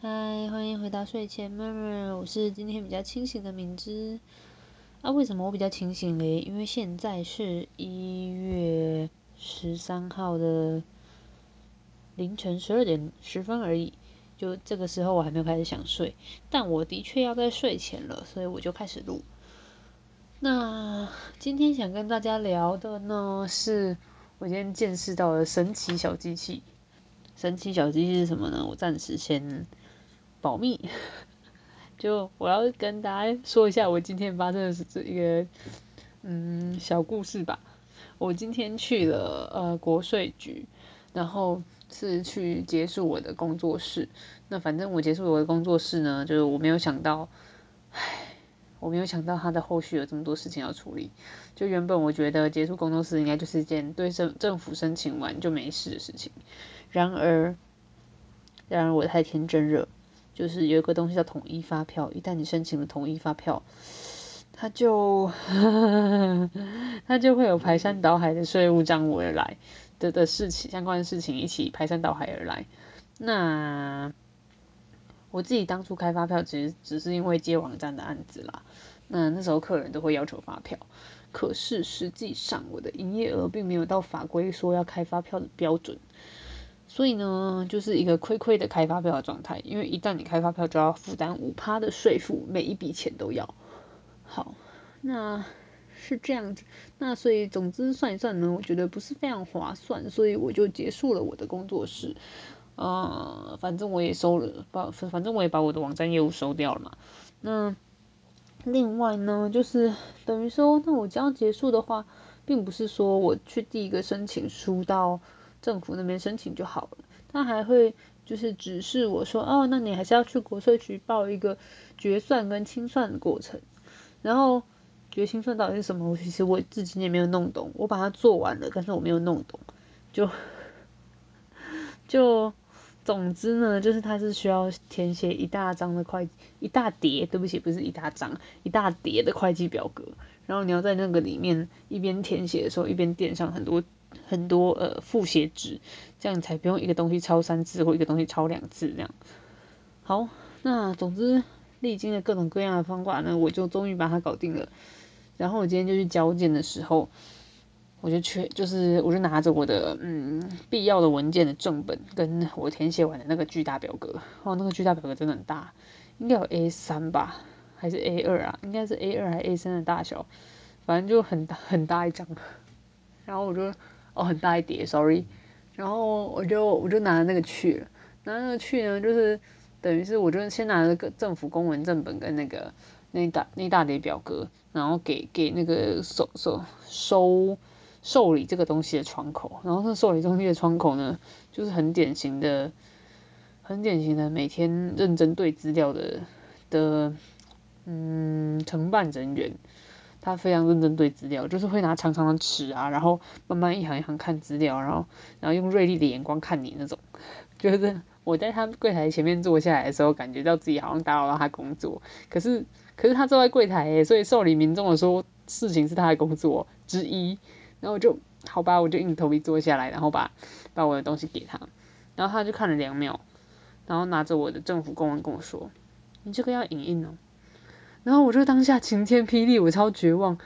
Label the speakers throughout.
Speaker 1: 嗨，欢迎回到睡前 murmur，我是今天比较清醒的敏之。啊，为什么我比较清醒嘞？因为现在是一月十三号的凌晨十二点十分而已，就这个时候我还没有开始想睡，但我的确要在睡前了，所以我就开始录。那今天想跟大家聊的呢，是我今天见识到的神奇小机器。神奇小机器是什么呢？我暂时先保密。就我要跟大家说一下，我今天发生的是这一个嗯小故事吧。我今天去了呃国税局，然后是去结束我的工作室。那反正我结束我的工作室呢，就是我没有想到，唉，我没有想到它的后续有这么多事情要处理。就原本我觉得结束工作室应该就是一件对政政府申请完就没事的事情。然而，然而我太天真了，就是有一个东西叫统一发票，一旦你申请了统一发票，它就 它就会有排山倒海的税务账务而来的的事情，相关的事情一起排山倒海而来。那我自己当初开发票，其实只是因为接网站的案子啦。那那时候客人都会要求发票，可是实际上我的营业额并没有到法规说要开发票的标准。所以呢，就是一个亏亏的开发票的状态，因为一旦你开发票，就要负担五趴的税负，每一笔钱都要。好，那是这样子，那所以总之算一算呢，我觉得不是非常划算，所以我就结束了我的工作室。呃，反正我也收了，把反正我也把我的网站业务收掉了嘛。那另外呢，就是等于说，那我这样结束的话，并不是说我去第一个申请书到。政府那边申请就好了，他还会就是指示我说，哦，那你还是要去国税局报一个决算跟清算的过程，然后决清算到底是什么，我其实我自己也没有弄懂，我把它做完了，但是我没有弄懂，就 就总之呢，就是它是需要填写一大张的会计一大叠，对不起，不是一大张，一大叠的会计表格，然后你要在那个里面一边填写的时候，一边垫上很多。很多呃复写纸，这样才不用一个东西抄三次或一个东西抄两次这样。好，那总之历经了各种各样的方法呢，我就终于把它搞定了。然后我今天就去交件的时候，我就去，就是我就拿着我的嗯必要的文件的正本，跟我填写完的那个巨大表格，哇，那个巨大表格真的很大，应该有 A 三吧，还是 A 二啊？应该是 A 二还 A 三的大小，反正就很大很大一张。然后我就。哦，很大一叠，sorry。然后我就我就拿那个去了，拿那个去呢，就是等于是我就先拿了个政府公文正本跟那个那大那大叠表格，然后给给那个收收收受理这个东西的窗口。然后那受理东西的窗口呢，就是很典型的很典型的每天认真对资料的的嗯承办人员。他非常认真对资料，就是会拿长长的尺啊，然后慢慢一行一行看资料，然后然后用锐利的眼光看你那种。就是我在他柜台前面坐下来的时候，感觉到自己好像打扰到他工作。可是可是他坐在柜台诶，所以受理民众的说事情是他的工作之一。然后就好吧，我就硬着头皮坐下来，然后把把我的东西给他。然后他就看了两秒，然后拿着我的政府公文跟我说：“你这个要影印哦。”然后我就当下晴天霹雳，我超绝望。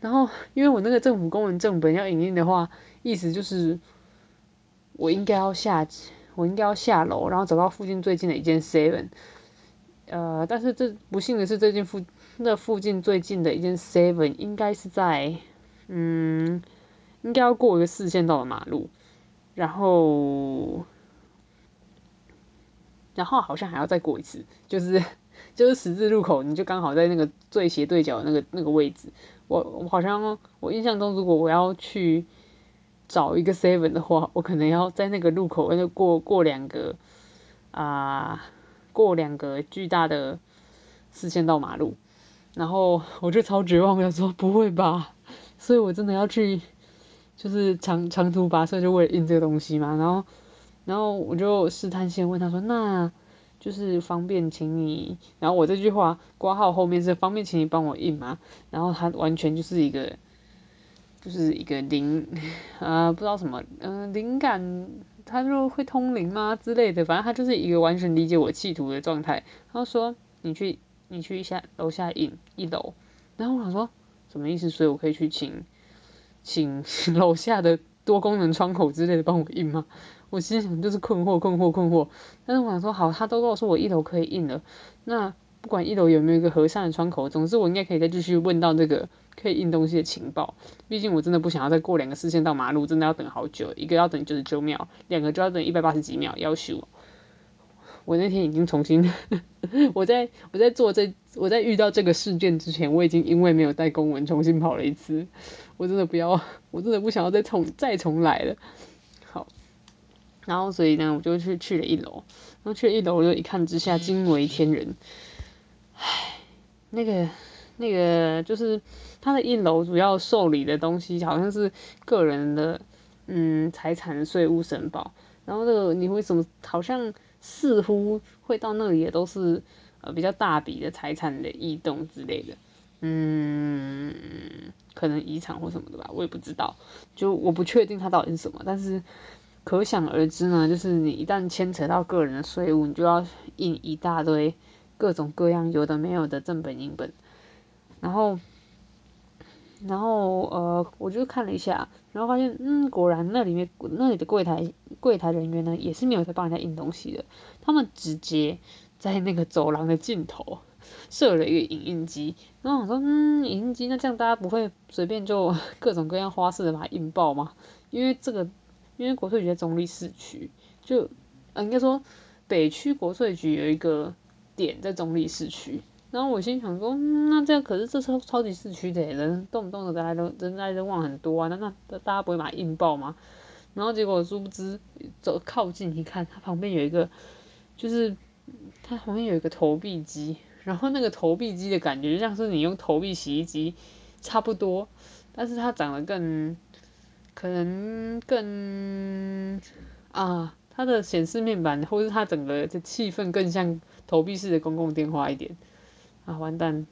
Speaker 1: 然后因为我那个政府公文正本要影印的话，意思就是我应该要下，我应该要下楼，然后找到附近最近的一间 seven。呃，但是这不幸的是，最近附那附近最近的一间 seven 应该是在，嗯，应该要过一个四线道的马路，然后，然后好像还要再过一次，就是。就是十字路口，你就刚好在那个最斜对角那个那个位置。我我好像我印象中，如果我要去找一个 seven 的话，我可能要在那个路口，那过过两个啊，过两个巨大的四线道马路。然后我就超绝望，我说不会吧？所以我真的要去，就是长长途跋涉就为了印这个东西嘛。然后然后我就试探性问他说，那？就是方便，请你，然后我这句话挂号后面是方便，请你帮我印吗？然后他完全就是一个，就是一个灵，呃，不知道什么，嗯，灵感他就会通灵吗之类的，反正他就是一个完全理解我企图的状态。他说你去你去一下楼下印一楼，然后我想说什么意思？所以我可以去请请 楼下的多功能窗口之类的帮我印吗？我心想就是困惑困惑困惑。但是我想说好，他都告诉我一楼可以印了，那不管一楼有没有一个和善的窗口，总之我应该可以再继续问到那个。可以印东西的情报，毕竟我真的不想要再过两个视线到马路，真的要等好久，一个要等九十九秒，两个就要等一百八十几秒，要求。我那天已经重新，我在我在做这我在遇到这个事件之前，我已经因为没有带公文重新跑了一次，我真的不要，我真的不想要再重再重来了。然后所以呢，我就去去了一楼，然后去了一楼，我就一看之下惊为天人，唉，那个。那个就是他的一楼主要受理的东西，好像是个人的嗯财产税务申报，然后这个你为什么好像似乎会到那里也都是呃比较大笔的财产的异动之类的，嗯，可能遗产或什么的吧，我也不知道，就我不确定它到底是什么，但是可想而知呢，就是你一旦牵扯到个人的税务，你就要印一大堆各种各样有的没有的正本银本。然后，然后呃，我就看了一下，然后发现，嗯，果然那里面那里的柜台柜台人员呢，也是没有在帮人家印东西的，他们直接在那个走廊的尽头设了一个影印机。然后我说，嗯，影印机，那这样大家不会随便就各种各样花式的把它印爆吗？因为这个，因为国税局在中立市区，就呃应该说北区国税局有一个点在中立市区。然后我心想说，那这样可是这超超级市区的人，动不动的大家都人来人往很多啊，那那大家不会把它印爆吗？然后结果殊不知走靠近一看，它旁边有一个，就是它旁边有一个投币机，然后那个投币机的感觉就像是你用投币洗衣机差不多，但是它长得更可能更啊，它的显示面板或是它整个的气氛更像投币式的公共电话一点。啊完蛋，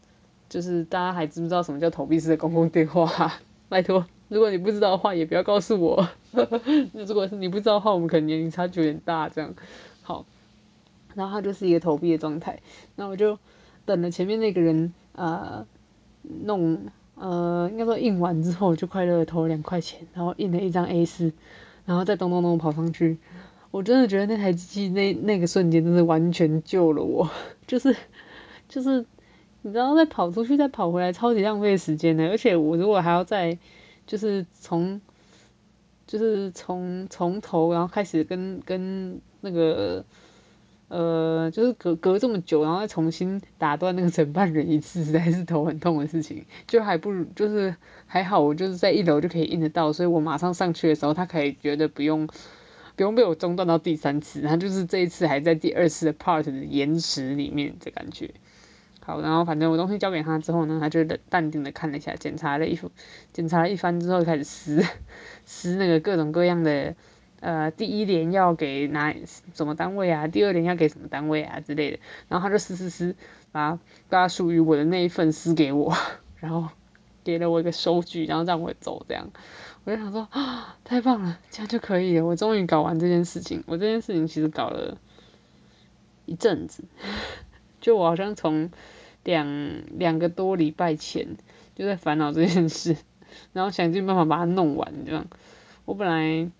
Speaker 1: 就是大家还知不知道什么叫投币式的公共电话？拜托，如果你不知道的话，也不要告诉我。那如果是你不知道的话，我们可能年龄差距有点大，这样。好，然后它就是一个投币的状态，那我就等了前面那个人呃弄呃应该说印完之后，就快乐的投了两块钱，然后印了一张 A 四，然后再咚咚咚跑上去。我真的觉得那台机器那那个瞬间真的完全救了我，就是就是。你知道再跑出去再跑回来超级浪费时间的，而且我如果还要再就是从就是从从头然后开始跟跟那个呃就是隔隔这么久然后再重新打断那个承办人一次，实在是头很痛的事情，就还不如就是还好我就是在一楼就可以印得到，所以我马上上去的时候他可以觉得不用不用被我中断到第三次，他就是这一次还在第二次的 part 的延迟里面的感觉。好，然后反正我东西交给他之后呢，他就淡定的看了一下，检查了一副，检查了一番之后，开始撕 撕那个各种各样的，呃，第一年要给哪什么单位啊，第二年要给什么单位啊之类的，然后他就撕撕撕，把把属于我的那一份撕给我，然后给了我一个收据，然后让我走这样，我就想说啊，太棒了，这样就可以了，我终于搞完这件事情，我这件事情其实搞了一阵子。就我好像从两两个多礼拜前就在烦恼这件事，然后想尽办法把它弄完这样。我本来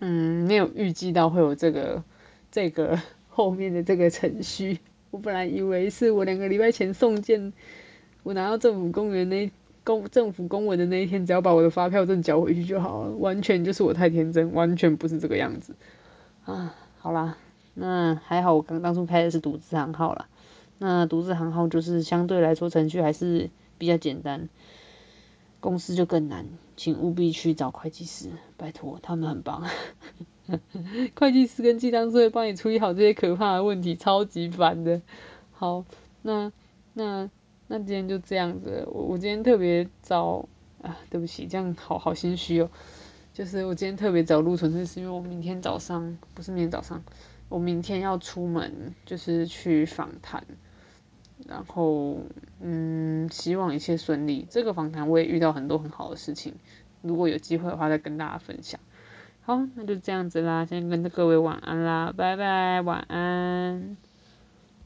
Speaker 1: 嗯没有预计到会有这个这个 后面的这个程序，我本来以为是我两个礼拜前送件，我拿到政府公园那公政府公文的那一天，只要把我的发票证交回去就好了，完全就是我太天真，完全不是这个样子啊。好啦。那还好，我刚当初开的是独资行号啦。那独资行号就是相对来说程序还是比较简单，公司就更难，请务必去找会计师，拜托他们很棒。会计师跟记账师会帮你处理好这些可怕的问题，超级烦的。好，那那那今天就这样子，我我今天特别早啊，对不起，这样好好心虚哦。就是我今天特别早录，纯粹是因为我明天早上不是明天早上。我明天要出门，就是去访谈，然后嗯，希望一切顺利。这个访谈我也遇到很多很好的事情，如果有机会的话再跟大家分享。好，那就这样子啦，先跟各位晚安啦，拜拜，晚安。